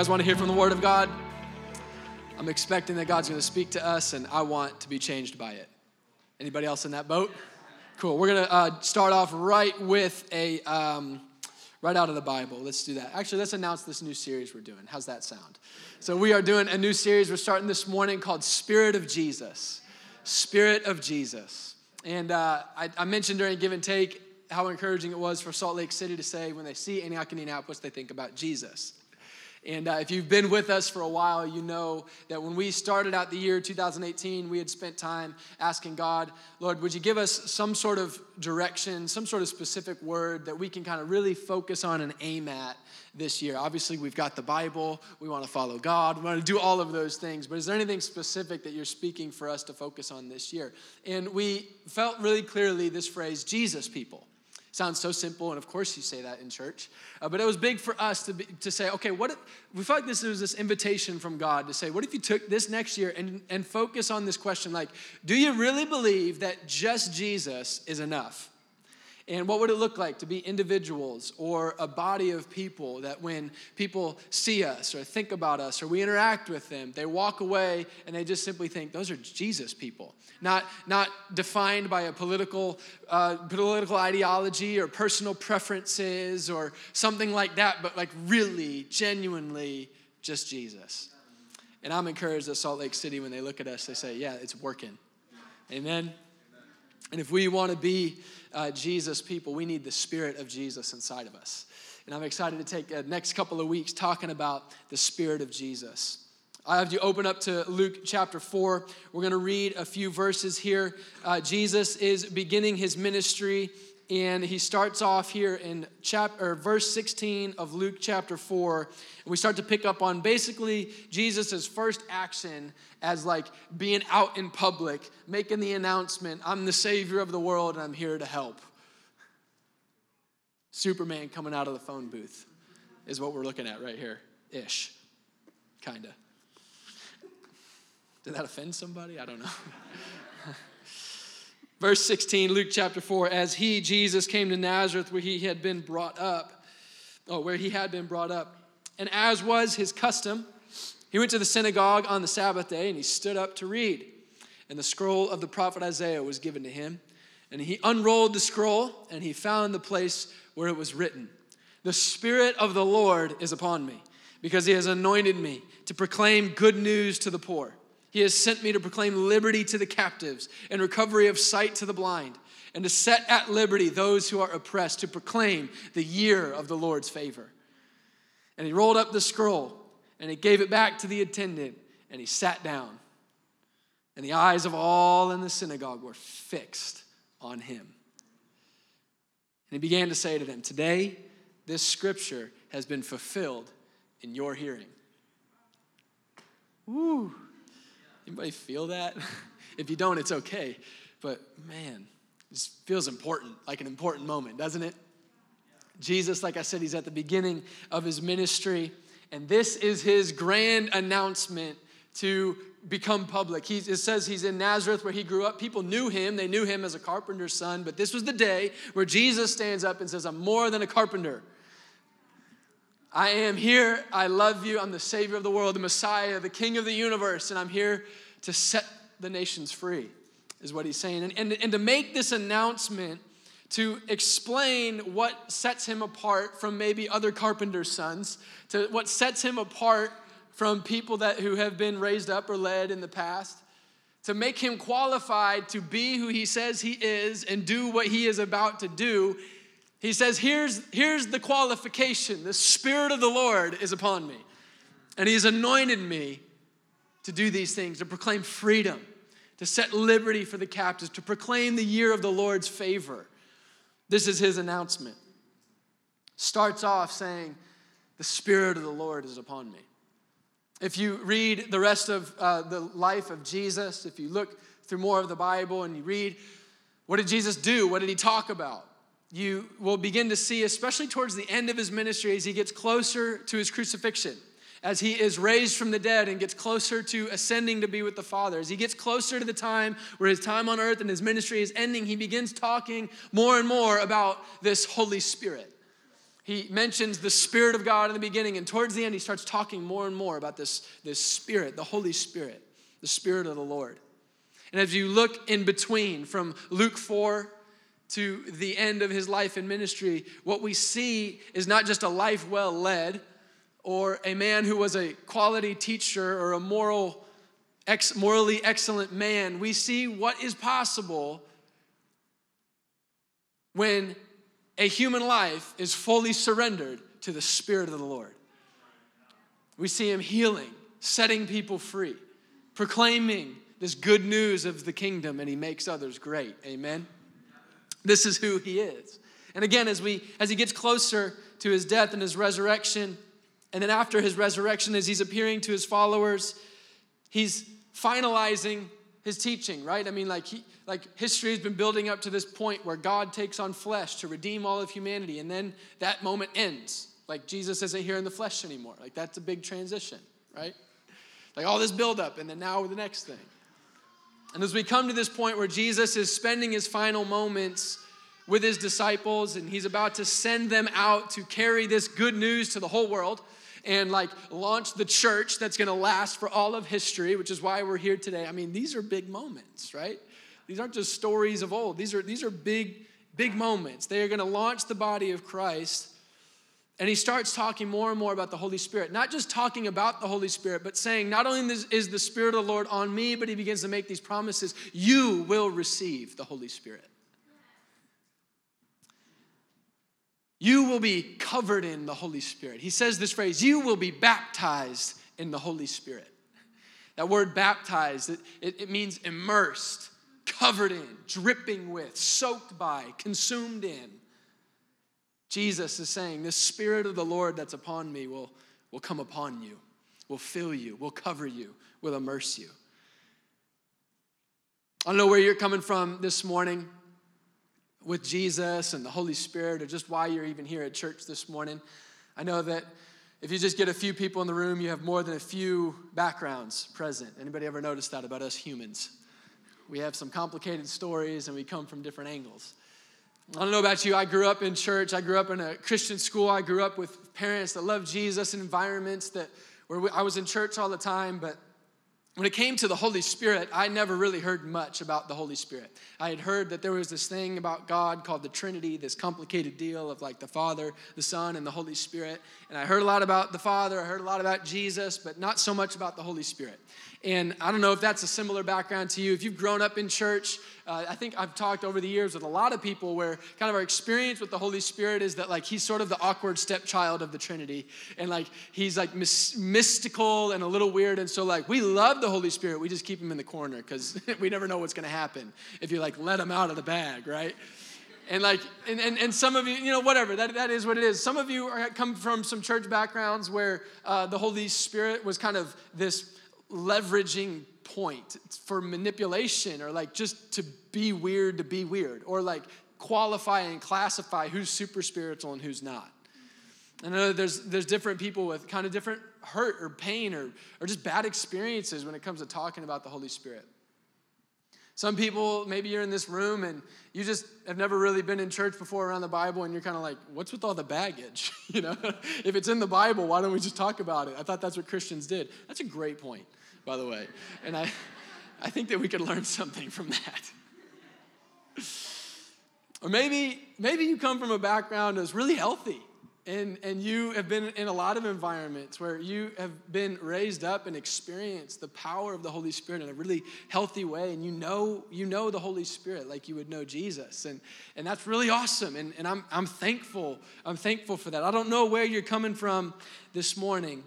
guys want to hear from the Word of God? I'm expecting that God's going to speak to us, and I want to be changed by it. Anybody else in that boat? Cool. We're going to uh, start off right with a um, right out of the Bible. Let's do that. Actually, let's announce this new series we're doing. How's that sound? So we are doing a new series we're starting this morning called Spirit of Jesus. Spirit of Jesus. And uh, I, I mentioned during Give and Take how encouraging it was for Salt Lake City to say when they see Antioch, Indianapolis, they think about Jesus. And uh, if you've been with us for a while, you know that when we started out the year 2018, we had spent time asking God, Lord, would you give us some sort of direction, some sort of specific word that we can kind of really focus on and aim at this year? Obviously, we've got the Bible, we want to follow God, we want to do all of those things, but is there anything specific that you're speaking for us to focus on this year? And we felt really clearly this phrase, Jesus people. Sounds so simple, and of course you say that in church. Uh, but it was big for us to, be, to say, okay, what if, we felt like this was this invitation from God to say, what if you took this next year and, and focus on this question like, do you really believe that just Jesus is enough? And what would it look like to be individuals or a body of people that when people see us or think about us or we interact with them, they walk away and they just simply think, those are Jesus people. Not, not defined by a political, uh, political ideology or personal preferences or something like that, but like really, genuinely just Jesus. And I'm encouraged at Salt Lake City when they look at us, they say, yeah, it's working. Amen. And if we want to be uh, Jesus people, we need the Spirit of Jesus inside of us. And I'm excited to take the next couple of weeks talking about the Spirit of Jesus. I have you open up to Luke chapter 4. We're going to read a few verses here. Uh, Jesus is beginning his ministry, and he starts off here in chapter, verse 16 of Luke chapter 4. And we start to pick up on basically Jesus' first action as like being out in public, making the announcement I'm the Savior of the world, and I'm here to help. Superman coming out of the phone booth is what we're looking at right here ish, kind of. Did that offend somebody? I don't know. Verse 16, Luke chapter 4, as he, Jesus, came to Nazareth where he had been brought up, oh, where he had been brought up. And as was his custom, he went to the synagogue on the Sabbath day and he stood up to read. And the scroll of the prophet Isaiah was given to him. And he unrolled the scroll and he found the place where it was written The Spirit of the Lord is upon me, because he has anointed me to proclaim good news to the poor. He has sent me to proclaim liberty to the captives and recovery of sight to the blind, and to set at liberty those who are oppressed, to proclaim the year of the Lord's favor. And he rolled up the scroll and he gave it back to the attendant and he sat down. And the eyes of all in the synagogue were fixed on him. And he began to say to them, Today, this scripture has been fulfilled in your hearing. Woo. Anybody feel that? if you don't, it's okay. But man, this feels important, like an important moment, doesn't it? Jesus, like I said, he's at the beginning of his ministry, and this is his grand announcement to become public. He, it says he's in Nazareth where he grew up. People knew him, they knew him as a carpenter's son, but this was the day where Jesus stands up and says, I'm more than a carpenter. I am here. I love you. I'm the Savior of the world, the Messiah, the King of the universe, and I'm here to set the nations free, is what he's saying. And, and, and to make this announcement, to explain what sets him apart from maybe other carpenter's sons, to what sets him apart from people that who have been raised up or led in the past, to make him qualified to be who he says he is and do what he is about to do he says, here's, here's the qualification the Spirit of the Lord is upon me, and He's anointed me to do these things, to proclaim freedom, to set liberty for the captives, to proclaim the year of the Lord's favor. This is His announcement. Starts off saying, The Spirit of the Lord is upon me. If you read the rest of uh, the life of Jesus, if you look through more of the Bible and you read, what did Jesus do? What did he talk about? You will begin to see, especially towards the end of his ministry, as he gets closer to his crucifixion, as he is raised from the dead and gets closer to ascending to be with the Father, as he gets closer to the time where his time on earth and his ministry is ending, he begins talking more and more about this Holy Spirit. he mentions the Spirit of God in the beginning, and towards the end, he starts talking more and more about this, this Spirit, the Holy Spirit, the Spirit of the Lord. And as you look in between from Luke 4 to the end of his life in ministry, what we see is not just a life well led or a man who was a quality teacher or a moral, ex, morally excellent man. We see what is possible when a human life is fully surrendered to the Spirit of the Lord. We see him healing, setting people free, proclaiming this good news of the kingdom, and he makes others great. Amen. This is who he is. And again, as we as he gets closer to his death and his resurrection, and then after his resurrection, as he's appearing to his followers, he's finalizing his teaching, right? I mean, like he, like history has been building up to this point where God takes on flesh to redeem all of humanity, and then that moment ends. Like Jesus isn't here in the flesh anymore. Like that's a big transition, right? Like all this buildup, and then now the next thing. And as we come to this point where Jesus is spending his final moments with his disciples, and he's about to send them out to carry this good news to the whole world and like launch the church that's going to last for all of history, which is why we're here today. I mean, these are big moments, right? These aren't just stories of old. These are these are big big moments. They are going to launch the body of Christ. And he starts talking more and more about the Holy Spirit. Not just talking about the Holy Spirit, but saying, not only is the Spirit of the Lord on me, but he begins to make these promises you will receive the Holy Spirit. You will be covered in the Holy Spirit. He says this phrase, you will be baptized in the Holy Spirit. That word baptized, it, it, it, means immersed, covered in, dripping with, soaked by, consumed in. Jesus is saying, The Spirit of the Lord that's upon me will, will come upon you, will fill you, will cover you, will immerse you. I don't know where you're coming from this morning with Jesus and the Holy Spirit, or just why you're even here at church this morning. I know that if you just get a few people in the room, you have more than a few backgrounds present. Anybody ever noticed that about us humans? We have some complicated stories and we come from different angles. I don't know about you, I grew up in church. I grew up in a Christian school. I grew up with parents that loved Jesus, environments that where I was in church all the time, but when it came to the Holy Spirit, I never really heard much about the Holy Spirit. I had heard that there was this thing about God called the Trinity, this complicated deal of like the Father, the Son, and the Holy Spirit. And I heard a lot about the Father, I heard a lot about Jesus, but not so much about the Holy Spirit. And I don't know if that's a similar background to you. If you've grown up in church, uh, I think I've talked over the years with a lot of people where kind of our experience with the Holy Spirit is that like he's sort of the awkward stepchild of the Trinity. And like he's like mis- mystical and a little weird. And so like we love the Holy Spirit, we just keep him in the corner because we never know what's going to happen if you like let him out of the bag, right? and like and, and, and some of you you know whatever that, that is what it is some of you are, come from some church backgrounds where uh, the holy spirit was kind of this leveraging point for manipulation or like just to be weird to be weird or like qualify and classify who's super spiritual and who's not. I know there's, there's different people with kind of different hurt or pain or, or just bad experiences when it comes to talking about the Holy Spirit. Some people, maybe you're in this room and you just have never really been in church before around the Bible and you're kind of like, what's with all the baggage? you know, if it's in the Bible, why don't we just talk about it? I thought that's what Christians did. That's a great point by the way. And I, I think that we could learn something from that. Or maybe, maybe you come from a background that's really healthy and, and you have been in a lot of environments where you have been raised up and experienced the power of the Holy Spirit in a really healthy way. And you know, you know the Holy Spirit like you would know Jesus. And, and that's really awesome. And, and I'm, I'm thankful. I'm thankful for that. I don't know where you're coming from this morning,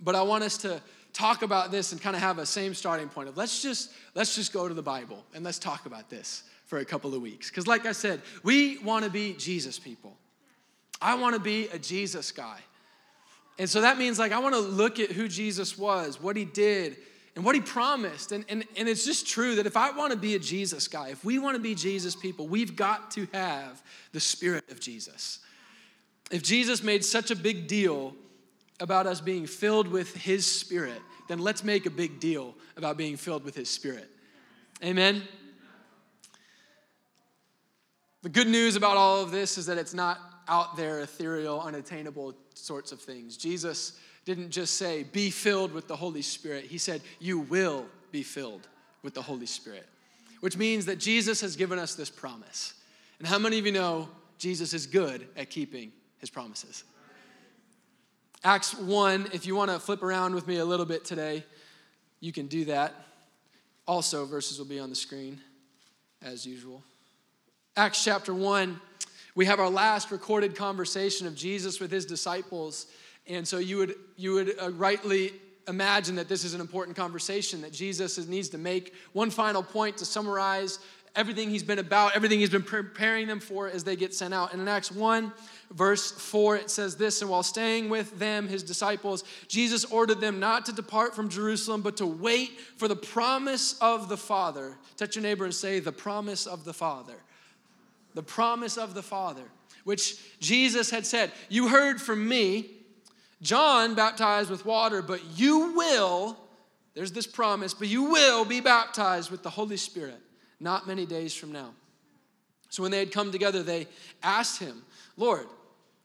but I want us to talk about this and kind of have a same starting point of let's just let's just go to the bible and let's talk about this for a couple of weeks. Because like i said we want to be jesus people. I want to be a jesus guy. And so that means like i want to look at who jesus was what he did and what he promised. And, and, and it's just true that if i want to be a jesus guy if we want to be jesus people we've got to have the spirit of jesus. If jesus made such a big deal about us being filled with His Spirit, then let's make a big deal about being filled with His Spirit. Amen? The good news about all of this is that it's not out there, ethereal, unattainable sorts of things. Jesus didn't just say, be filled with the Holy Spirit. He said, you will be filled with the Holy Spirit, which means that Jesus has given us this promise. And how many of you know Jesus is good at keeping his promises? Acts 1, if you want to flip around with me a little bit today, you can do that. Also, verses will be on the screen as usual. Acts chapter 1, we have our last recorded conversation of Jesus with his disciples. And so you would, you would uh, rightly imagine that this is an important conversation, that Jesus needs to make one final point to summarize everything he's been about, everything he's been preparing them for as they get sent out. And in Acts 1, verse 4, it says this And while staying with them, his disciples, Jesus ordered them not to depart from Jerusalem, but to wait for the promise of the Father. Touch your neighbor and say, The promise of the Father. The promise of the Father, which Jesus had said, You heard from me. John baptized with water, but you will, there's this promise, but you will be baptized with the Holy Spirit not many days from now. So when they had come together, they asked him, Lord,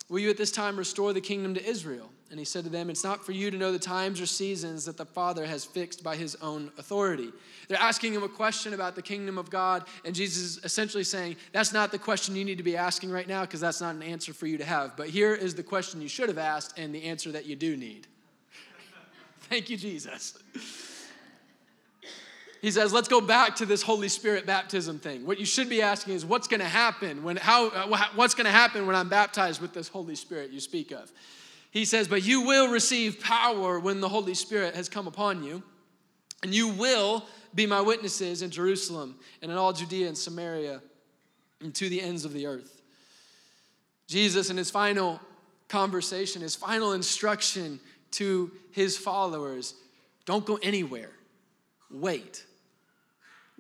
will you at this time restore the kingdom to Israel? And he said to them, It's not for you to know the times or seasons that the Father has fixed by his own authority. They're asking him a question about the kingdom of God, and Jesus is essentially saying, That's not the question you need to be asking right now because that's not an answer for you to have. But here is the question you should have asked and the answer that you do need. Thank you, Jesus he says, let's go back to this Holy Spirit baptism thing. What you should be asking is, what's going to happen when, how, uh, what's going to happen when I'm baptized with this Holy Spirit you speak of? He says, but you will receive power when the Holy Spirit has come upon you, and you will be my witnesses in Jerusalem and in all Judea and Samaria and to the ends of the earth. Jesus, in his final conversation, his final instruction to his followers, don't go anywhere. Wait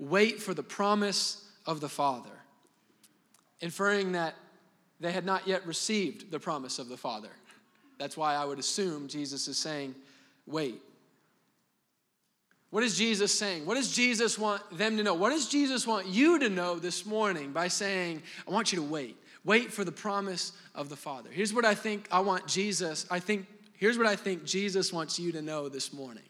wait for the promise of the Father, inferring that they had not yet received the promise of the Father. That's why I would assume Jesus is saying, wait. What is Jesus saying? What does Jesus want them to know? What does Jesus want you to know this morning by saying, I want you to wait? Wait for the promise of the Father. Here's what I think I want Jesus, I think, here's what I think Jesus wants you to know this morning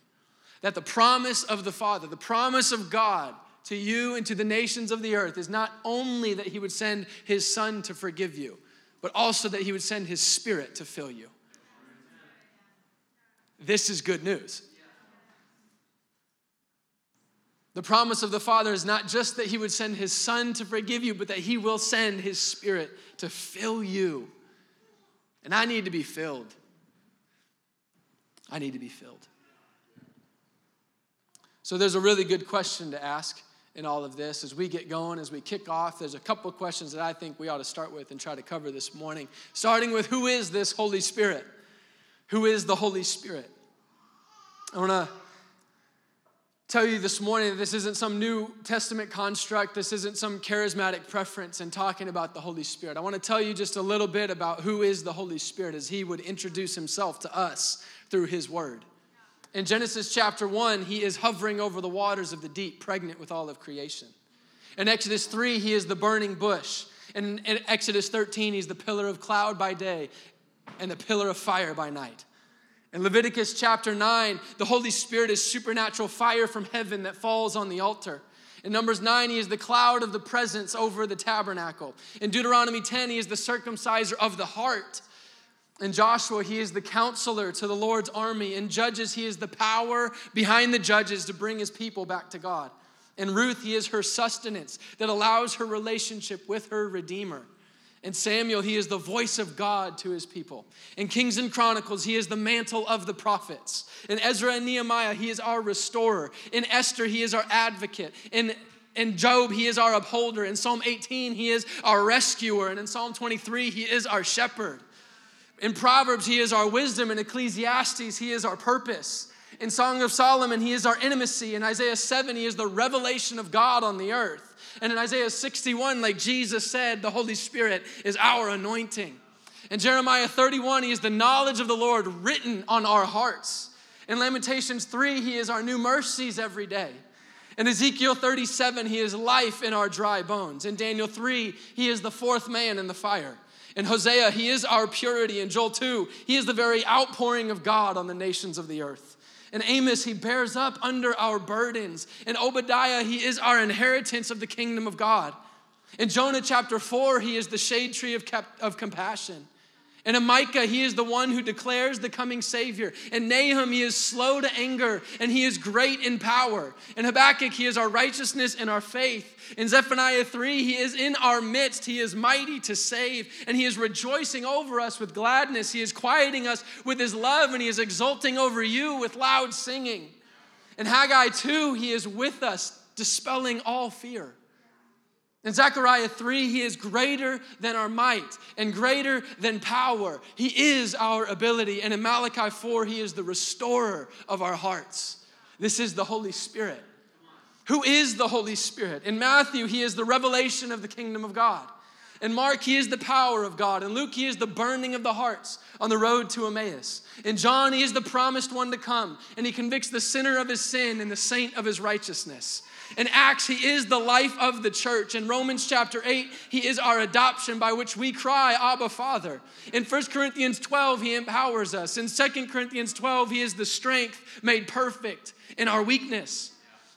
that the promise of the Father, the promise of God, to you and to the nations of the earth is not only that he would send his son to forgive you, but also that he would send his spirit to fill you. This is good news. The promise of the Father is not just that he would send his son to forgive you, but that he will send his spirit to fill you. And I need to be filled. I need to be filled. So there's a really good question to ask in all of this as we get going, as we kick off. There's a couple of questions that I think we ought to start with and try to cover this morning. Starting with who is this Holy Spirit? Who is the Holy Spirit? I want to tell you this morning that this isn't some New Testament construct. This isn't some charismatic preference in talking about the Holy Spirit. I want to tell you just a little bit about who is the Holy Spirit as he would introduce himself to us through his word. In Genesis chapter 1, he is hovering over the waters of the deep, pregnant with all of creation. In Exodus 3, he is the burning bush. In, in Exodus 13, he's the pillar of cloud by day and the pillar of fire by night. In Leviticus chapter 9, the Holy Spirit is supernatural fire from heaven that falls on the altar. In Numbers 9, he is the cloud of the presence over the tabernacle. In Deuteronomy 10, he is the circumciser of the heart. In Joshua, he is the counselor to the Lord's army. In Judges, he is the power behind the judges to bring his people back to God. In Ruth, he is her sustenance that allows her relationship with her Redeemer. In Samuel, he is the voice of God to his people. In Kings and Chronicles, he is the mantle of the prophets. In Ezra and Nehemiah, he is our restorer. In Esther, he is our advocate. In in Job, he is our upholder. In Psalm 18, he is our rescuer. And in Psalm 23, he is our shepherd. In Proverbs, he is our wisdom. In Ecclesiastes, he is our purpose. In Song of Solomon, he is our intimacy. In Isaiah 7, he is the revelation of God on the earth. And in Isaiah 61, like Jesus said, the Holy Spirit is our anointing. In Jeremiah 31, he is the knowledge of the Lord written on our hearts. In Lamentations 3, he is our new mercies every day. In Ezekiel 37, he is life in our dry bones. In Daniel 3, he is the fourth man in the fire. In Hosea, he is our purity. In Joel 2, he is the very outpouring of God on the nations of the earth. In Amos, he bears up under our burdens. In Obadiah, he is our inheritance of the kingdom of God. In Jonah chapter 4, he is the shade tree of, of compassion. And in Micah, he is the one who declares the coming Savior. In Nahum, he is slow to anger and he is great in power. In Habakkuk, he is our righteousness and our faith. In Zephaniah 3, he is in our midst. He is mighty to save and he is rejoicing over us with gladness. He is quieting us with his love and he is exulting over you with loud singing. In Haggai 2, he is with us, dispelling all fear. In Zechariah 3, he is greater than our might and greater than power. He is our ability. And in Malachi 4, he is the restorer of our hearts. This is the Holy Spirit. Who is the Holy Spirit? In Matthew, he is the revelation of the kingdom of God. In Mark, he is the power of God. In Luke, he is the burning of the hearts on the road to Emmaus. In John, he is the promised one to come, and he convicts the sinner of his sin and the saint of his righteousness. In Acts, he is the life of the church. In Romans chapter 8, he is our adoption by which we cry, Abba, Father. In 1 Corinthians 12, he empowers us. In 2 Corinthians 12, he is the strength made perfect in our weakness.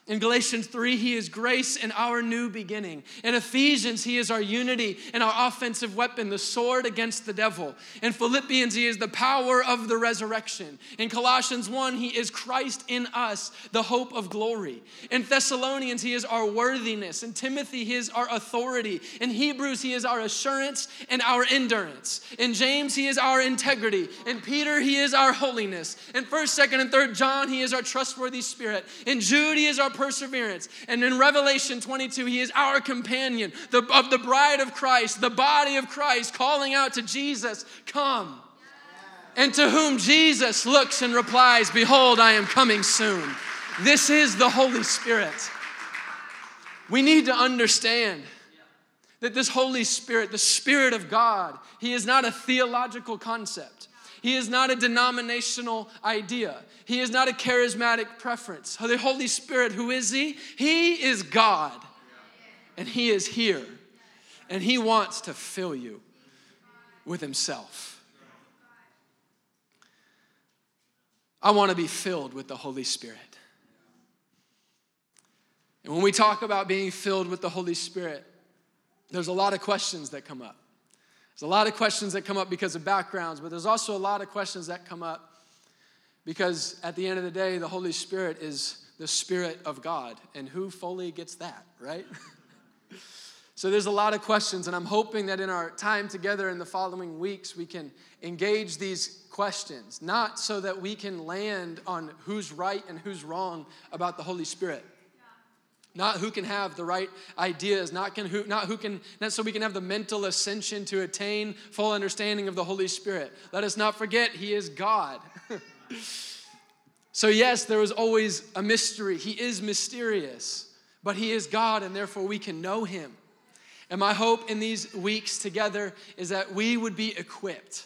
In Galatians 3, he is grace and our new beginning. In Ephesians, he is our unity and our offensive weapon, the sword against the devil. In Philippians, he is the power of the resurrection. In Colossians 1, he is Christ in us, the hope of glory. In Thessalonians, he is our worthiness. In Timothy, he is our authority. In Hebrews, he is our assurance and our endurance. In James, he is our integrity. In Peter, he is our holiness. In 1st, 2nd, and 3rd John, he is our trustworthy spirit. In Jude, he is our perseverance. And in Revelation 22, he is our companion the, of the bride of Christ, the body of Christ, calling out to Jesus, Come. And to whom Jesus looks and replies, Behold, I am coming soon. This is the Holy Spirit. We need to understand that this Holy Spirit, the Spirit of God, He is not a theological concept. He is not a denominational idea. He is not a charismatic preference. The Holy Spirit, who is He? He is God. And He is here. And He wants to fill you with Himself. I want to be filled with the Holy Spirit. And when we talk about being filled with the Holy Spirit, there's a lot of questions that come up. There's a lot of questions that come up because of backgrounds, but there's also a lot of questions that come up because at the end of the day, the Holy Spirit is the Spirit of God. And who fully gets that, right? so there's a lot of questions, and I'm hoping that in our time together in the following weeks, we can engage these questions, not so that we can land on who's right and who's wrong about the Holy Spirit not who can have the right ideas, not, can who, not who can, not so we can have the mental ascension to attain full understanding of the Holy Spirit. Let us not forget, He is God. so, yes, there is always a mystery. He is mysterious, but He is God, and therefore we can know Him. And my hope in these weeks together is that we would be equipped.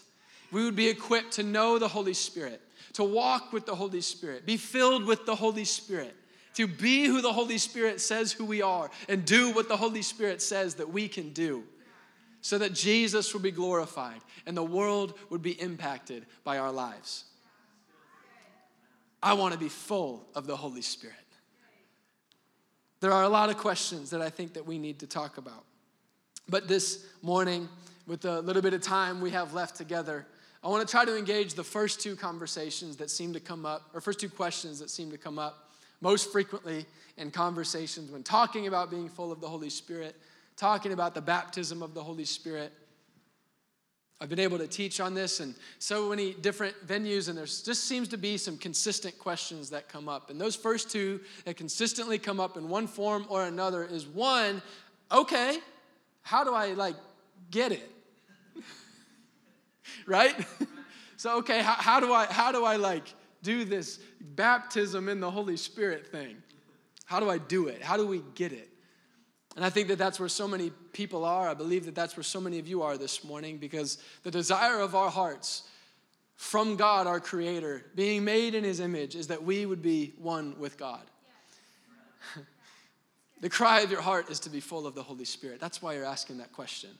We would be equipped to know the Holy Spirit, to walk with the Holy Spirit, be filled with the Holy Spirit to be who the Holy Spirit says who we are and do what the Holy Spirit says that we can do so that Jesus would be glorified and the world would be impacted by our lives. I want to be full of the Holy Spirit. There are a lot of questions that I think that we need to talk about. But this morning, with the little bit of time we have left together, I want to try to engage the first two conversations that seem to come up, or first two questions that seem to come up most frequently in conversations when talking about being full of the Holy Spirit, talking about the baptism of the Holy Spirit. I've been able to teach on this in so many different venues, and there just seems to be some consistent questions that come up. And those first two that consistently come up in one form or another is one, okay, how do I like get it? right? so okay, how, how do I how do I like do this baptism in the Holy Spirit thing? How do I do it? How do we get it? And I think that that's where so many people are. I believe that that's where so many of you are this morning because the desire of our hearts from God, our Creator, being made in His image, is that we would be one with God. the cry of your heart is to be full of the Holy Spirit. That's why you're asking that question.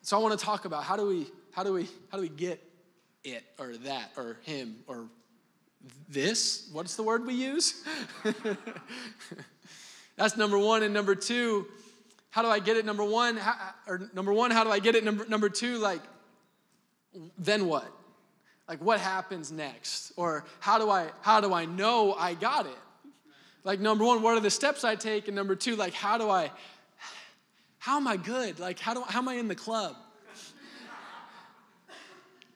So I want to talk about how do we how do we how do we get it or that or him or this? What's the word we use? That's number one. And number two, how do I get it? Number one, how, or number one, how do I get it? Number, number two, like, then what? Like, what happens next? Or how do I how do I know I got it? Like, number one, what are the steps I take? And number two, like, how do I how am I good? Like, how do how am I in the club?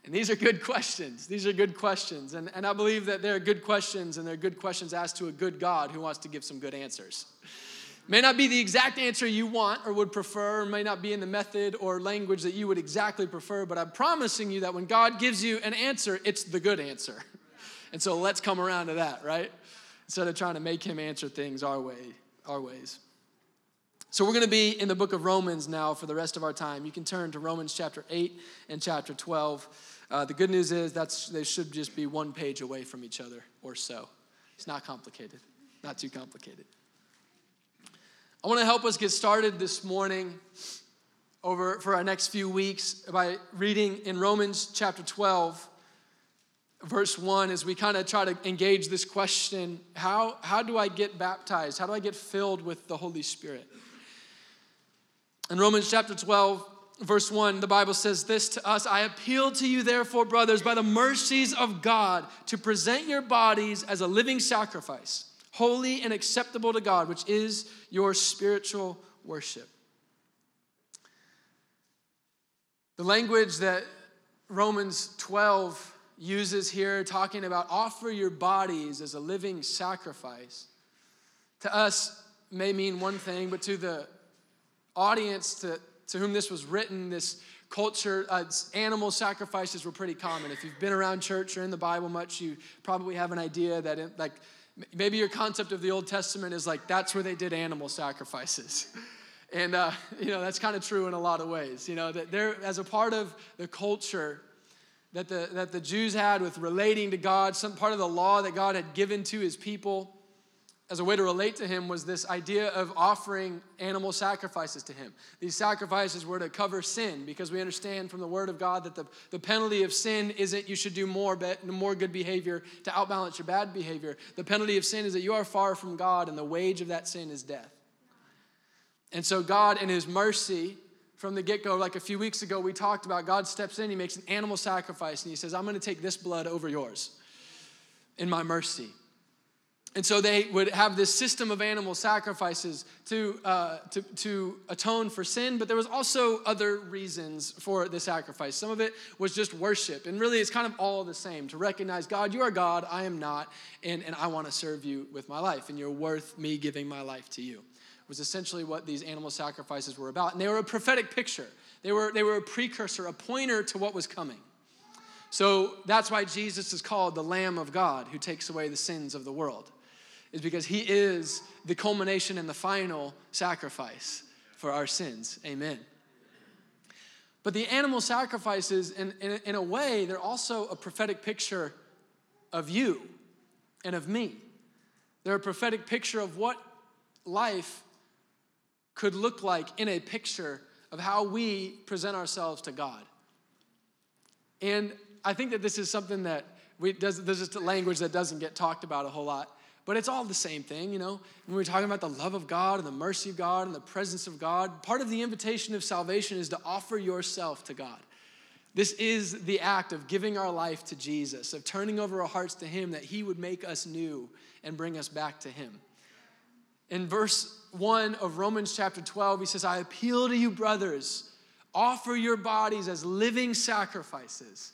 And these are good questions. These are good questions. And, and I believe that they're good questions, and they're good questions asked to a good God who wants to give some good answers. May not be the exact answer you want or would prefer, or may not be in the method or language that you would exactly prefer, but I'm promising you that when God gives you an answer, it's the good answer. And so let's come around to that, right? Instead of trying to make him answer things our way, our ways. So we're going to be in the book of Romans now for the rest of our time. You can turn to Romans chapter 8 and chapter 12. Uh, the good news is that's they should just be one page away from each other or so. It's not complicated, not too complicated. I want to help us get started this morning over for our next few weeks by reading in Romans chapter 12 verse 1 as we kind of try to engage this question how, how do I get baptized? How do I get filled with the Holy Spirit? In Romans chapter 12, verse 1, the Bible says this to us I appeal to you, therefore, brothers, by the mercies of God, to present your bodies as a living sacrifice, holy and acceptable to God, which is your spiritual worship. The language that Romans 12 uses here, talking about offer your bodies as a living sacrifice, to us may mean one thing, but to the audience to, to whom this was written, this culture, uh, animal sacrifices were pretty common. If you've been around church or in the Bible much, you probably have an idea that, it, like, maybe your concept of the Old Testament is like that's where they did animal sacrifices. And, uh, you know, that's kind of true in a lot of ways. You know, that they're, as a part of the culture that the, that the Jews had with relating to God, some part of the law that God had given to his people, as a way to relate to him was this idea of offering animal sacrifices to him. These sacrifices were to cover sin because we understand from the word of God that the, the penalty of sin isn't you should do more, but more good behavior to outbalance your bad behavior. The penalty of sin is that you are far from God and the wage of that sin is death. And so, God, in His mercy, from the get go, like a few weeks ago, we talked about God steps in, He makes an animal sacrifice, and He says, I'm going to take this blood over yours in my mercy. And so they would have this system of animal sacrifices to, uh, to, to atone for sin, but there was also other reasons for the sacrifice. Some of it was just worship. And really, it's kind of all the same to recognize God, you are God, I am not, and, and I want to serve you with my life, and you're worth me giving my life to you. Was essentially what these animal sacrifices were about. And they were a prophetic picture, they were, they were a precursor, a pointer to what was coming. So that's why Jesus is called the Lamb of God who takes away the sins of the world is because he is the culmination and the final sacrifice for our sins. Amen. But the animal sacrifices, in, in, in, a way, they're also a prophetic picture of you and of me. They're a prophetic picture of what life could look like in a picture of how we present ourselves to God. And I think that this is something that we, does, there's just a language that doesn't get talked about a whole lot. But it's all the same thing, you know. When we're talking about the love of God and the mercy of God and the presence of God, part of the invitation of salvation is to offer yourself to God. This is the act of giving our life to Jesus, of turning over our hearts to Him that He would make us new and bring us back to Him. In verse 1 of Romans chapter 12, he says, I appeal to you, brothers, offer your bodies as living sacrifices.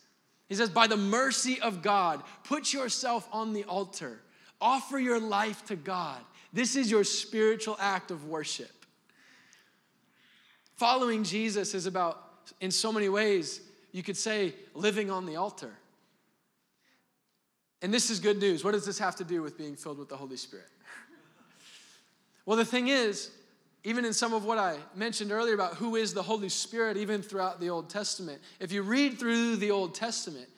He says, by the mercy of God, put yourself on the altar Offer your life to God. This is your spiritual act of worship. Following Jesus is about, in so many ways, you could say, living on the altar. And this is good news. What does this have to do with being filled with the Holy Spirit? well, the thing is, even in some of what I mentioned earlier about who is the Holy Spirit, even throughout the Old Testament, if you read through the Old Testament,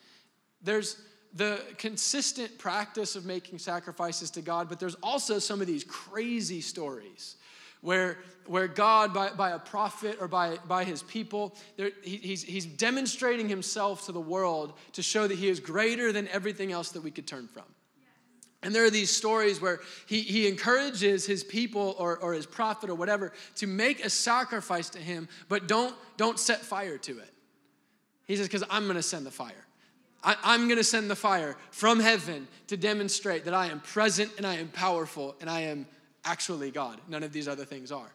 there's the consistent practice of making sacrifices to God, but there's also some of these crazy stories where, where God, by, by a prophet or by, by his people, he, he's, he's demonstrating himself to the world to show that he is greater than everything else that we could turn from. And there are these stories where he, he encourages his people or, or his prophet or whatever to make a sacrifice to him, but don't, don't set fire to it. He says, because I'm going to send the fire. I, I'm going to send the fire from heaven to demonstrate that I am present and I am powerful and I am actually God. None of these other things are.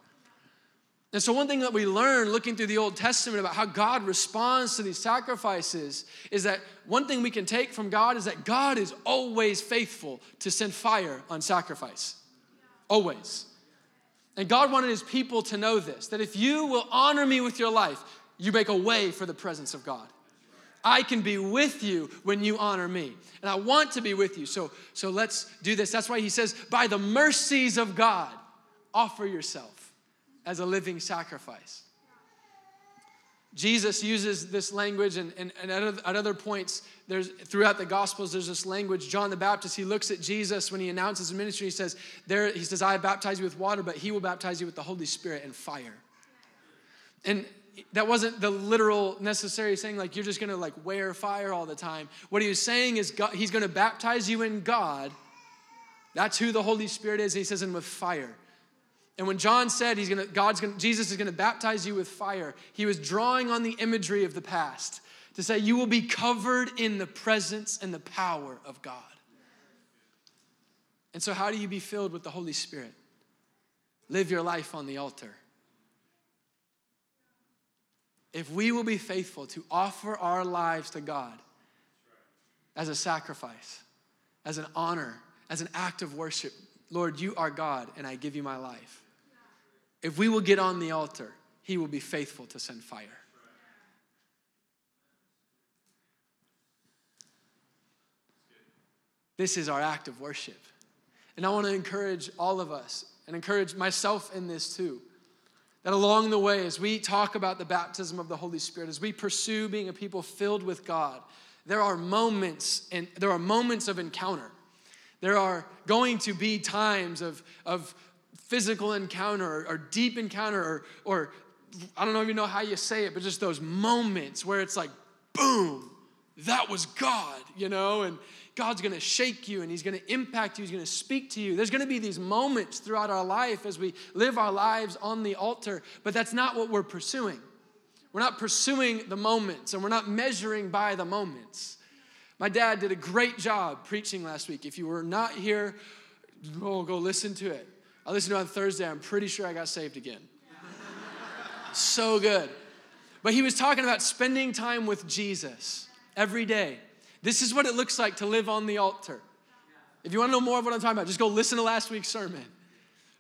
And so, one thing that we learn looking through the Old Testament about how God responds to these sacrifices is that one thing we can take from God is that God is always faithful to send fire on sacrifice. Always. And God wanted his people to know this that if you will honor me with your life, you make a way for the presence of God. I can be with you when you honor me. And I want to be with you. So, so let's do this. That's why he says, by the mercies of God, offer yourself as a living sacrifice. Jesus uses this language, and, and, and at, other, at other points, there's throughout the Gospels, there's this language. John the Baptist, he looks at Jesus when he announces his ministry. He says, "There, he says, I baptize you with water, but he will baptize you with the Holy Spirit and fire." And that wasn't the literal necessary saying like you're just gonna like wear fire all the time. What he was saying is God, he's gonna baptize you in God. That's who the Holy Spirit is. He says, and with fire. And when John said he's gonna, God's gonna, Jesus is gonna baptize you with fire, he was drawing on the imagery of the past to say you will be covered in the presence and the power of God. And so, how do you be filled with the Holy Spirit? Live your life on the altar if we will be faithful to offer our lives to God as a sacrifice, as an honor, as an act of worship, Lord, you are God and I give you my life. If we will get on the altar, He will be faithful to send fire. This is our act of worship. And I want to encourage all of us and encourage myself in this too that along the way, as we talk about the baptism of the Holy Spirit, as we pursue being a people filled with God, there are moments and there are moments of encounter. There are going to be times of, of physical encounter or, or deep encounter or, or I don't even know how you say it, but just those moments where it's like, boom, that was God, you know? And God's gonna shake you and He's gonna impact you, He's gonna speak to you. There's gonna be these moments throughout our life as we live our lives on the altar, but that's not what we're pursuing. We're not pursuing the moments and we're not measuring by the moments. My dad did a great job preaching last week. If you were not here, go, go listen to it. I listened to it on Thursday. I'm pretty sure I got saved again. so good. But he was talking about spending time with Jesus every day. This is what it looks like to live on the altar. If you want to know more of what I'm talking about, just go listen to last week's sermon.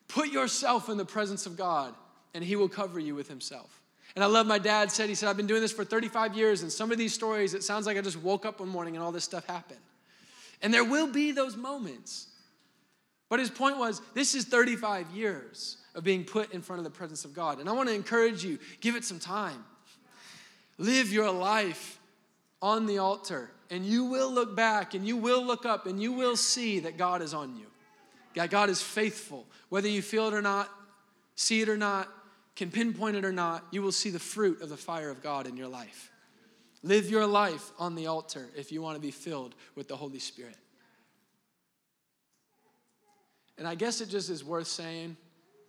Put yourself in the presence of God, and He will cover you with Himself. And I love my dad said, he said, I've been doing this for 35 years, and some of these stories, it sounds like I just woke up one morning and all this stuff happened. And there will be those moments. But his point was, this is 35 years of being put in front of the presence of God. And I want to encourage you, give it some time. Live your life on the altar and you will look back and you will look up and you will see that God is on you. God, God is faithful. Whether you feel it or not, see it or not, can pinpoint it or not, you will see the fruit of the fire of God in your life. Live your life on the altar if you want to be filled with the Holy Spirit. And I guess it just is worth saying,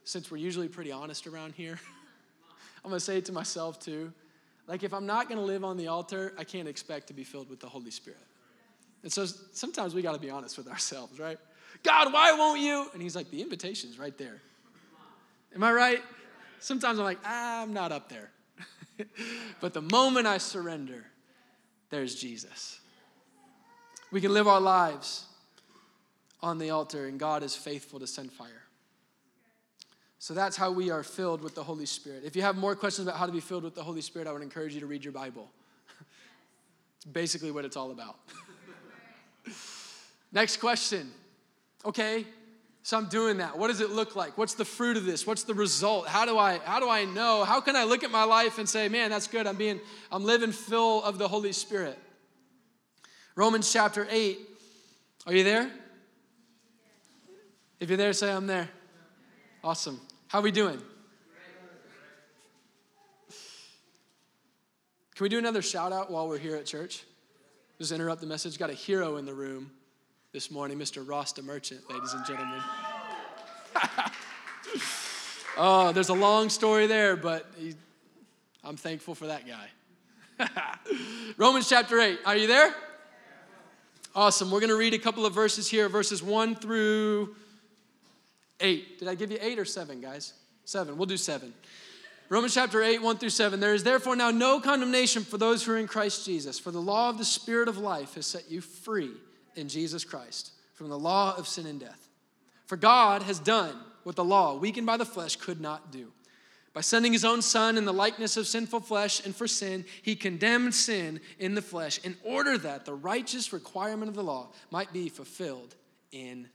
since we're usually pretty honest around here, I'm going to say it to myself too. Like, if I'm not going to live on the altar, I can't expect to be filled with the Holy Spirit. And so sometimes we got to be honest with ourselves, right? God, why won't you? And he's like, the invitation's right there. Am I right? Sometimes I'm like, ah, I'm not up there. but the moment I surrender, there's Jesus. We can live our lives on the altar, and God is faithful to send fire. So that's how we are filled with the Holy Spirit. If you have more questions about how to be filled with the Holy Spirit, I would encourage you to read your Bible. it's basically what it's all about. Next question. Okay, so I'm doing that. What does it look like? What's the fruit of this? What's the result? How do I how do I know? How can I look at my life and say, "Man, that's good. I'm being I'm living full of the Holy Spirit." Romans chapter 8. Are you there? If you're there, say I'm there. Awesome. How we doing? Can we do another shout out while we're here at church? Just interrupt the message. Got a hero in the room this morning, Mr. Ross the Merchant, ladies and gentlemen. oh, there's a long story there, but he, I'm thankful for that guy. Romans chapter 8. Are you there? Awesome. We're going to read a couple of verses here, verses 1 through 8. Did I give you 8 or 7, guys? 7. We'll do 7. Romans chapter 8, 1 through 7. There is therefore now no condemnation for those who are in Christ Jesus, for the law of the Spirit of life has set you free in Jesus Christ from the law of sin and death. For God has done what the law, weakened by the flesh, could not do. By sending his own Son in the likeness of sinful flesh and for sin, he condemned sin in the flesh in order that the righteous requirement of the law might be fulfilled in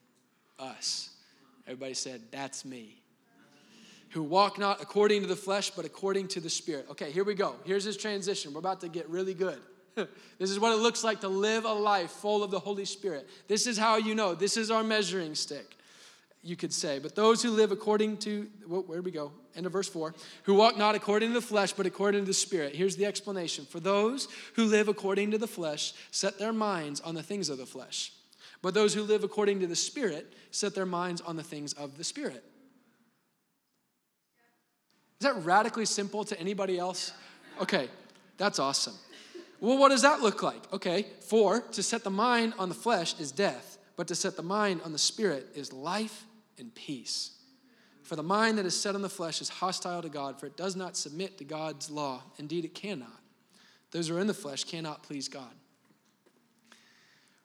us. Everybody said, That's me who walk not according to the flesh, but according to the Spirit. Okay, here we go. Here's his transition. We're about to get really good. this is what it looks like to live a life full of the Holy Spirit. This is how you know. This is our measuring stick, you could say. But those who live according to, where we go? End of verse 4. Who walk not according to the flesh, but according to the Spirit. Here's the explanation. For those who live according to the flesh set their minds on the things of the flesh. But those who live according to the Spirit set their minds on the things of the Spirit. Is that radically simple to anybody else? Okay, that's awesome. Well, what does that look like? Okay, for to set the mind on the flesh is death, but to set the mind on the spirit is life and peace. For the mind that is set on the flesh is hostile to God, for it does not submit to God's law. Indeed, it cannot. Those who are in the flesh cannot please God.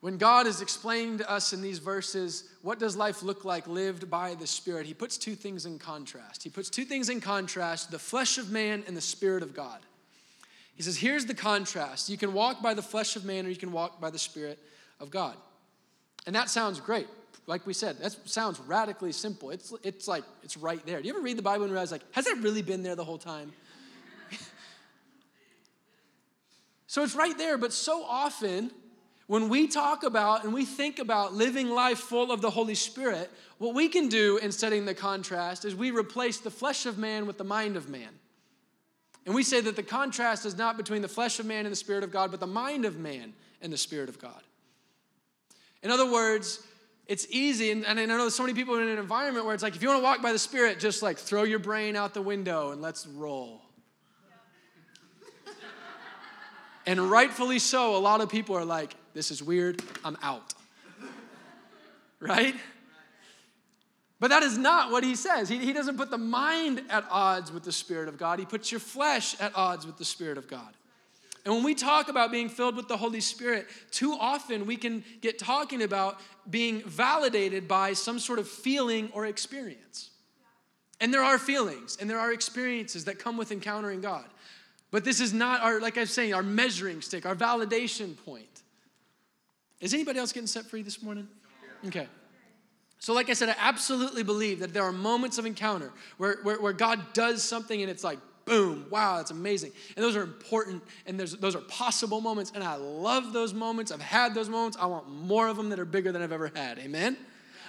When God is explaining to us in these verses what does life look like lived by the Spirit, he puts two things in contrast. He puts two things in contrast the flesh of man and the Spirit of God. He says, here's the contrast. You can walk by the flesh of man or you can walk by the Spirit of God. And that sounds great. Like we said, that sounds radically simple. It's, it's like, it's right there. Do you ever read the Bible and realize, like, has that really been there the whole time? so it's right there, but so often when we talk about and we think about living life full of the Holy Spirit, what we can do in setting the contrast is we replace the flesh of man with the mind of man. And we say that the contrast is not between the flesh of man and the Spirit of God, but the mind of man and the Spirit of God. In other words, it's easy, and, I know so many people in an environment where it's like, if you want to walk by the Spirit, just like throw your brain out the window and let's roll. and rightfully so, a lot of people are like, this is weird, I'm out. right? But that is not what he says. He, he doesn't put the mind at odds with the Spirit of God, he puts your flesh at odds with the Spirit of God. And when we talk about being filled with the Holy Spirit, too often we can get talking about being validated by some sort of feeling or experience. And there are feelings and there are experiences that come with encountering God. But this is not our, like I was saying, our measuring stick, our validation point. Is anybody else getting set free this morning? Okay. So, like I said, I absolutely believe that there are moments of encounter where, where, where, God does something and it's like, boom, wow, that's amazing. And those are important and those are possible moments. And I love those moments. I've had those moments. I want more of them that are bigger than I've ever had. Amen?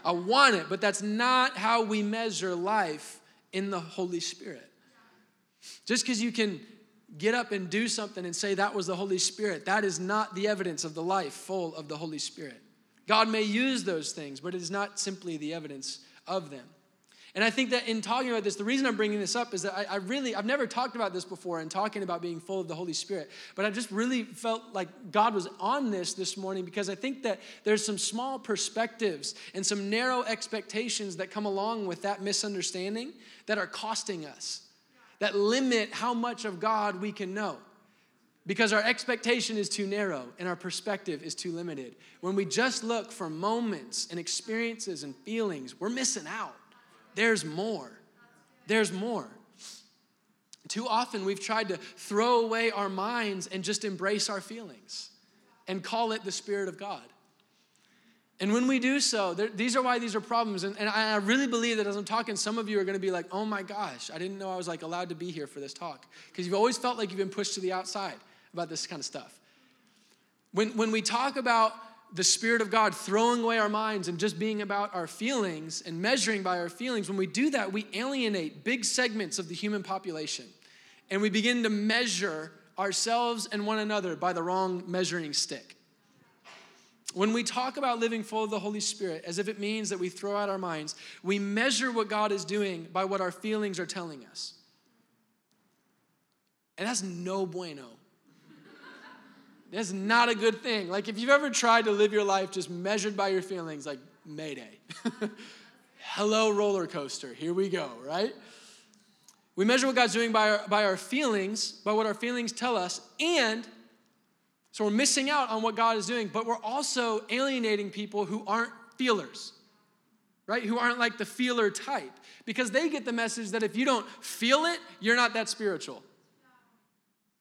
I want it, but that's not how we measure life in the Holy Spirit. Just because you can get up and do something and say that was the Holy Spirit. That is not the evidence of the life full of the Holy Spirit. God may use those things, but it is not simply the evidence of them. And I think that in talking about this, the reason I'm bringing this up is that I, I, really, I've never talked about this before in talking about being full of the Holy Spirit, but I just really felt like God was on this this morning because I think that there's some small perspectives and some narrow expectations that come along with that misunderstanding that are costing us that limit how much of God we can know because our expectation is too narrow and our perspective is too limited. When we just look for moments and experiences and feelings, we're missing out. There's more. There's more. Too often we've tried to throw away our minds and just embrace our feelings and call it the Spirit of God. And when we do so, these are why these are problems. And, and I really believe that as I'm talking, some of you are going to be like, oh my gosh, I didn't know I was like allowed to be here for this talk. Because you've always felt like you've been pushed to the outside about this kind of stuff. When, when we talk about the Spirit of God throwing away our minds and just being about our feelings and measuring by our feelings, when we do that, we alienate big segments of the human population. And we begin to measure ourselves and one another by the wrong measuring stick. When we talk about living full of the Holy Spirit, as if it means that we throw out our minds, we measure what God is doing by what our feelings are telling us. And that's no bueno. That's not a good thing. Like, if you've ever tried to live your life just measured by your feelings, like, mayday. Hello, roller coaster. Here we go, right? We measure what God's doing by our, by our feelings, by what our feelings tell us, and so we're missing out on what God is doing, but we're also alienating people who aren't feelers, right? Who aren't like the feeler type, because they get the message that if you don't feel it, you're not that spiritual.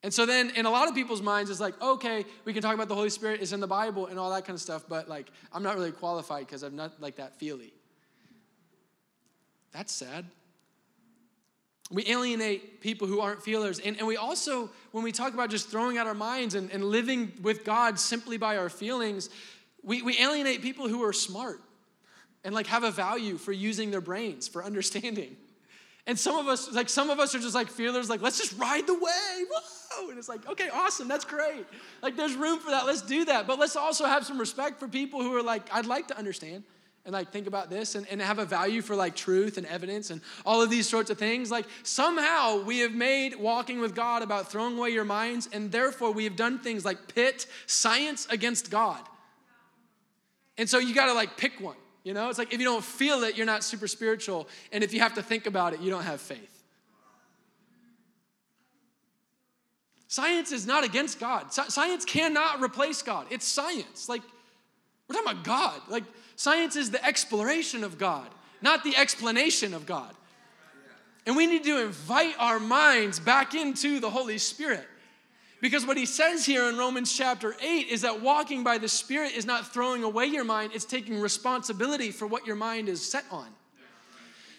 And so then in a lot of people's minds, it's like, okay, we can talk about the Holy Spirit is in the Bible and all that kind of stuff, but like, I'm not really qualified because I'm not like that feely. That's sad. We alienate people who aren't feelers. And, and we also, when we talk about just throwing out our minds and, and living with God simply by our feelings, we, we alienate people who are smart and like have a value for using their brains, for understanding. And some of us, like some of us are just like feelers, like, let's just ride the wave. Whoa! And it's like, okay, awesome, that's great. Like there's room for that, let's do that. But let's also have some respect for people who are like, I'd like to understand and like think about this and, and have a value for like truth and evidence and all of these sorts of things like somehow we have made walking with god about throwing away your minds and therefore we have done things like pit science against god. And so you got to like pick one you know? It's like if you don't feel it you're not super spiritual and if you have to think about it you don't have faith. Science is not against god. Science cannot replace god. It's science. Like we're talking about god. Like Science is the exploration of God, not the explanation of God. And we need to invite our minds back into the Holy Spirit. Because what he says here in Romans chapter 8 is that walking by the Spirit is not throwing away your mind, it's taking responsibility for what your mind is set on.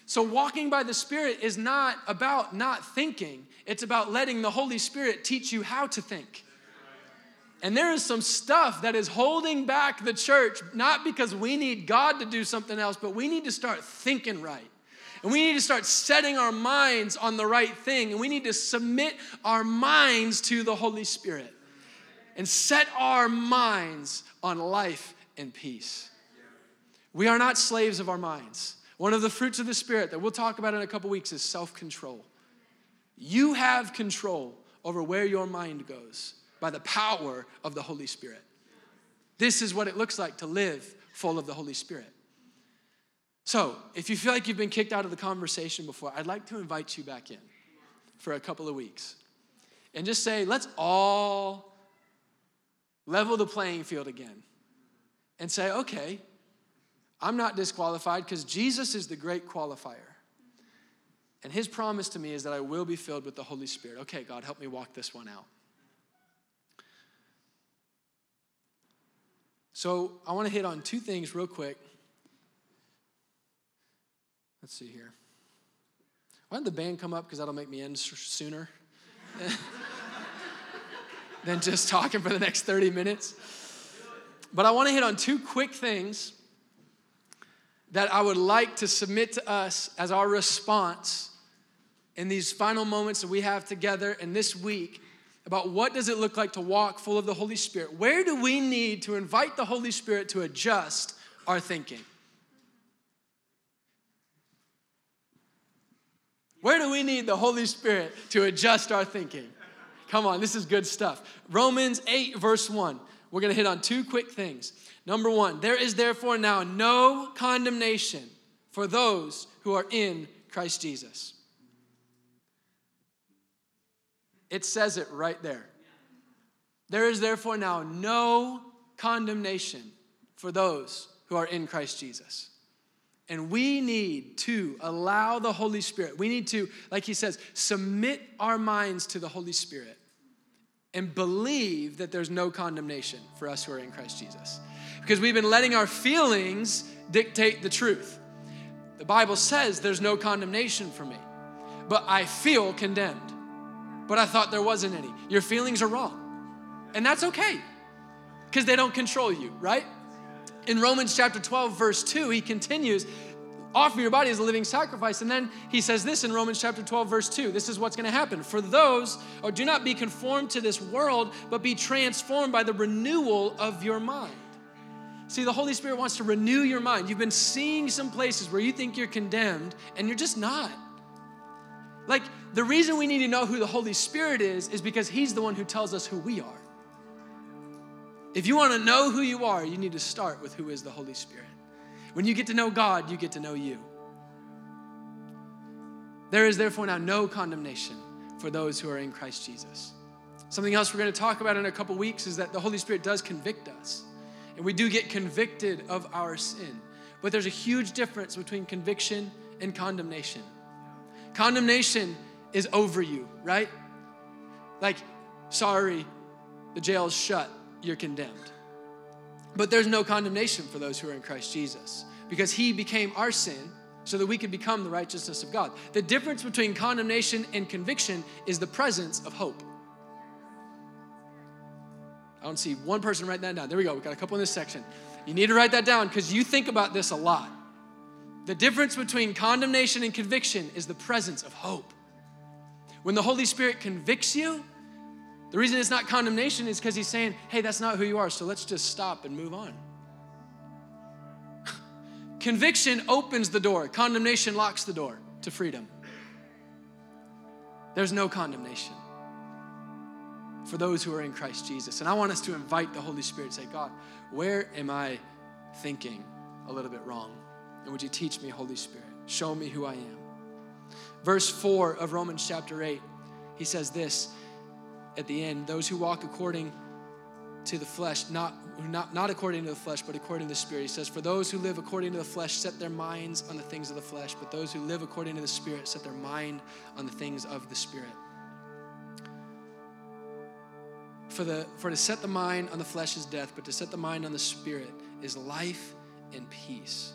So, walking by the Spirit is not about not thinking, it's about letting the Holy Spirit teach you how to think. And there is some stuff that is holding back the church, not because we need God to do something else, but we need to start thinking right. And we need to start setting our minds on the right thing. And we need to submit our minds to the Holy Spirit and set our minds on life and peace. We are not slaves of our minds. One of the fruits of the Spirit that we'll talk about in a couple weeks is self control. You have control over where your mind goes by the power of the Holy Spirit. This is what it looks like to live full of the Holy Spirit. So, if you feel like you've been kicked out of the conversation before, I'd like to invite you back in for a couple of weeks and just say, let's all level the playing field again and say, okay, I'm not disqualified because Jesus is the great qualifier. And his promise to me is that I will be filled with the Holy Spirit. Okay, God, help me walk this one out. So I want to hit on two things real quick. Let's see here. Why don't the band come up? Because that'll make me end sooner than just talking for the next 30 minutes. But I want to hit on two quick things that I would like to submit to us as our response in these final moments that we have together and this week about what does it look like to walk full of the Holy Spirit. Where do we need to invite the Holy Spirit to adjust our thinking? Where do we need the Holy Spirit to adjust our thinking? Come on, this is good stuff. Romans 8, verse 1. We're going to hit on two quick things. Number one, there is therefore now no condemnation for those who are in Christ Jesus. It says it right there. There is therefore now no condemnation for those who are in Christ Jesus. And we need to allow the Holy Spirit, we need to, like he says, submit our minds to the Holy Spirit and believe that there's no condemnation for us who are in Christ Jesus. Because we've been letting our feelings dictate the truth. The Bible says there's no condemnation for me, but I feel condemned but I thought there wasn't any. Your feelings are wrong. And that's okay because they don't control you, right? In Romans chapter 12, verse 2, he continues, offer your body as a living sacrifice. And then he says this in Romans chapter 12, verse 2. This is what's going to happen. For those, or do not be conformed to this world, but be transformed by the renewal of your mind. See, the Holy Spirit wants to renew your mind. You've been seeing some places where you think you're condemned, and you're just not. Like, the reason we need to know who the Holy Spirit is, is because He's the one who tells us who we are. If you want to know who you are, you need to start with who is the Holy Spirit. When you get to know God, you get to know you. There is therefore now no condemnation for those who are in Christ Jesus. Something else we're going to talk about in a couple weeks is that the Holy Spirit does convict us. And we do get convicted of our sin. But there's a huge difference between conviction and condemnation. Condemnation is over you, right? Like, sorry, the jail is shut, you're condemned. But there's no condemnation for those who are in Christ Jesus because he became our sin so that we could become the righteousness of God. The difference between condemnation and conviction is the presence of hope. I don't see one person writing that down. There we go. We got a couple in this section. You need to write that down because you think about this a lot. The difference between condemnation and conviction is the presence of hope. When the Holy Spirit convicts you, the reason it's not condemnation is because He's saying, hey, that's not who you are, so let's just stop and move on. Conviction opens the door, condemnation locks the door to freedom. There's no condemnation for those who are in Christ Jesus. And I want us to invite the Holy Spirit say, God, where am I thinking a little bit wrong? And would you teach me, Holy Spirit? Show me who I am. Verse 4 of Romans chapter 8, he says this at the end those who walk according to the flesh, not, not, not according to the flesh, but according to the Spirit. He says, For those who live according to the flesh set their minds on the things of the flesh, but those who live according to the Spirit set their mind on the things of the Spirit. For, the, for to set the mind on the flesh is death, but to set the mind on the spirit is life and peace.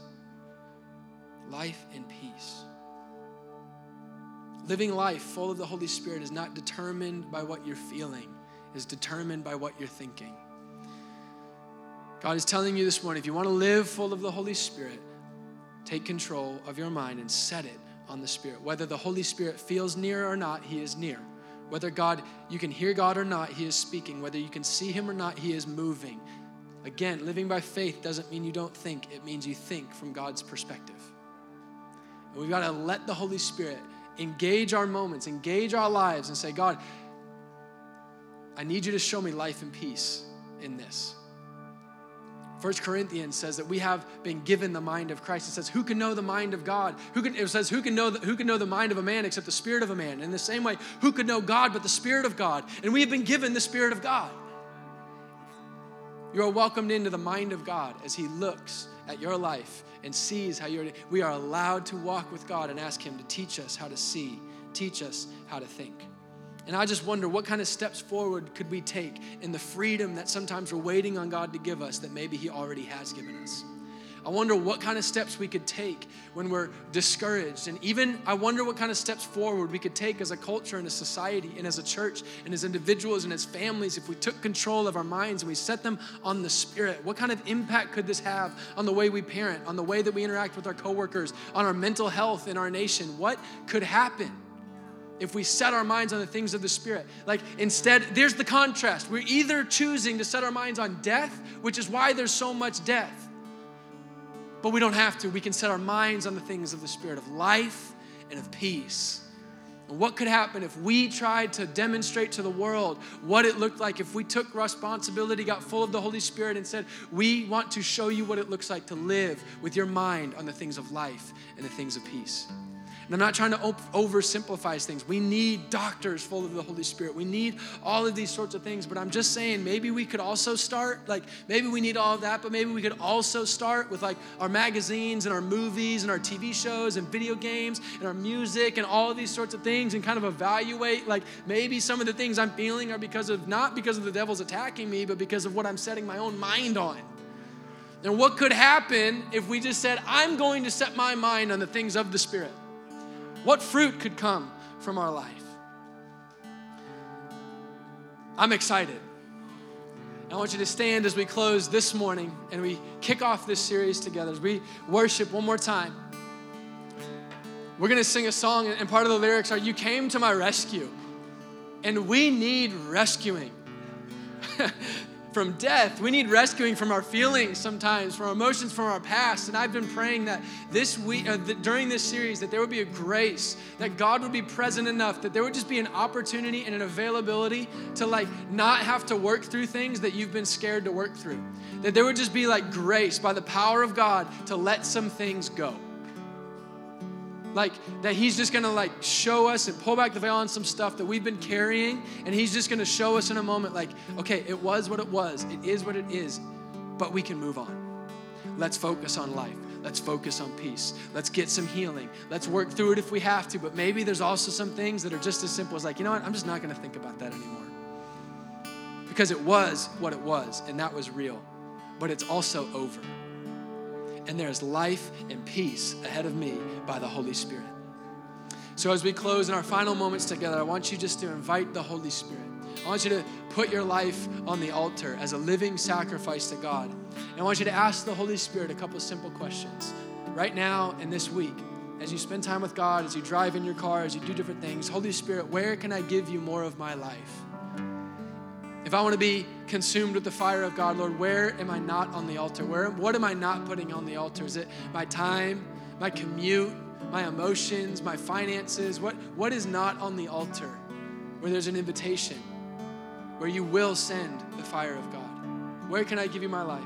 Life and peace. Living life full of the Holy Spirit is not determined by what you're feeling, is determined by what you're thinking. God is telling you this morning if you want to live full of the Holy Spirit, take control of your mind and set it on the Spirit. Whether the Holy Spirit feels near or not, He is near. Whether God, you can hear God or not, He is speaking. Whether you can see Him or not, He is moving. Again, living by faith doesn't mean you don't think, it means you think from God's perspective. We've got to let the Holy Spirit engage our moments, engage our lives, and say, God, I need you to show me life and peace in this. First Corinthians says that we have been given the mind of Christ. It says, "Who can know the mind of God? Who can?" It says, "Who can know the, who can know the mind of a man except the spirit of a man?" In the same way, who could know God but the Spirit of God? And we have been given the Spirit of God. You are welcomed into the mind of God as He looks at your life and sees how you're. We are allowed to walk with God and ask Him to teach us how to see, teach us how to think. And I just wonder what kind of steps forward could we take in the freedom that sometimes we're waiting on God to give us that maybe He already has given us. I wonder what kind of steps we could take when we're discouraged. And even I wonder what kind of steps forward we could take as a culture and a society and as a church and as individuals and as families if we took control of our minds and we set them on the Spirit. What kind of impact could this have on the way we parent, on the way that we interact with our coworkers, on our mental health in our nation? What could happen? if we set our minds on the things of the Spirit. Like instead, there's the contrast. We're either choosing to set our minds on death, which is why there's so much death, but we don't have to. We can set our minds on the things of the Spirit of life and of peace. And what could happen if we tried to demonstrate to the world what it looked like if we took responsibility, got full of the Holy Spirit, and said, We want to show you what it looks like to live with your mind on the things of life and the things of peace? And I'm not trying to oversimplify things. We need doctors full of the Holy Spirit. We need all of these sorts of things. But I'm just saying, maybe we could also start, like, maybe we need all of that, but maybe we could also start with like our magazines and our movies and our TV shows and video games and our music and all of these sorts of things and kind of evaluate, like, maybe some of the things I'm feeling are because of not because of the devil's attacking me, but because of what I'm setting my own mind on. And what could happen if we just said, I'm going to set my mind on the things of the Spirit? What fruit could come from our life? I'm excited. I want you to stand as we close this morning and we kick off this series together. As we worship one more time, we're going to sing a song, and part of the lyrics are You came to my rescue. And we need rescuing. from death. We need rescuing from our feelings sometimes, from our emotions, from our past. And I've been praying that this week, uh, that during this series, that there would be a grace, that God would be present enough, that there would just be an opportunity and an availability to like not have to work through things that you've been scared to work through. That there would just be like grace by the power of God to let some things go like that he's just gonna like show us and pull back the veil on some stuff that we've been carrying and he's just gonna show us in a moment like okay it was what it was. It is what it is but we can move on. Let's focus on life. Let's focus on peace. Let's get some healing. Let's work through it if we have to but maybe there's also some things that are just as simple as like you know what? I'm just not gonna think about that anymore. Because it was what it was and that was real but it's also over and there is life and peace ahead of me by the Holy Spirit. So, as we close in our final moments together, I want you just to invite the Holy Spirit. I want you to put your life on the altar as a living sacrifice to God. And I want you to ask the Holy Spirit a couple simple questions right now and this week. As you spend time with God, as you drive in your car, as you do different things, Holy Spirit, where can I give you more of my life? If I want to be consumed with the fire of God, Lord, where am I not on the altar? Where what am I not putting on the altar? Is it my time, my commute, my emotions, my finances? What what is not on the altar? Where there's an invitation, where you will send the fire of God. Where can I give you my life?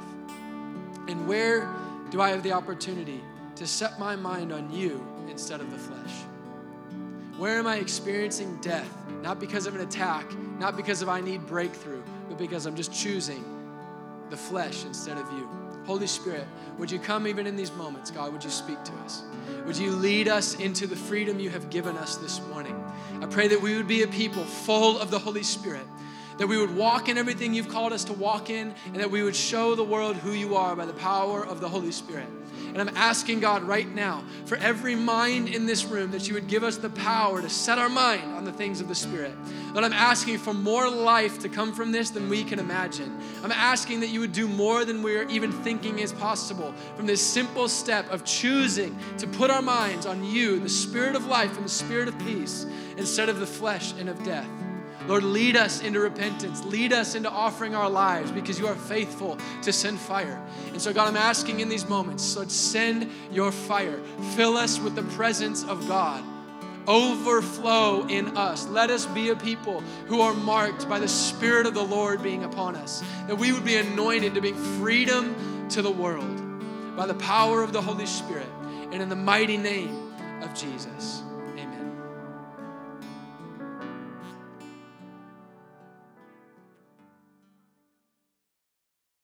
And where do I have the opportunity to set my mind on you instead of the flesh? Where am I experiencing death? Not because of an attack, not because of I need breakthrough, but because I'm just choosing the flesh instead of you. Holy Spirit, would you come even in these moments, God? Would you speak to us? Would you lead us into the freedom you have given us this morning? I pray that we would be a people full of the Holy Spirit, that we would walk in everything you've called us to walk in, and that we would show the world who you are by the power of the Holy Spirit. And I'm asking God right now for every mind in this room that you would give us the power to set our mind on the things of the Spirit. Lord, I'm asking for more life to come from this than we can imagine. I'm asking that you would do more than we're even thinking is possible from this simple step of choosing to put our minds on you, the Spirit of life and the Spirit of peace, instead of the flesh and of death. Lord, lead us into repentance. Lead us into offering our lives because you are faithful to send fire. And so, God, I'm asking in these moments, Lord, send your fire. Fill us with the presence of God. Overflow in us. Let us be a people who are marked by the Spirit of the Lord being upon us. That we would be anointed to bring freedom to the world by the power of the Holy Spirit and in the mighty name of Jesus.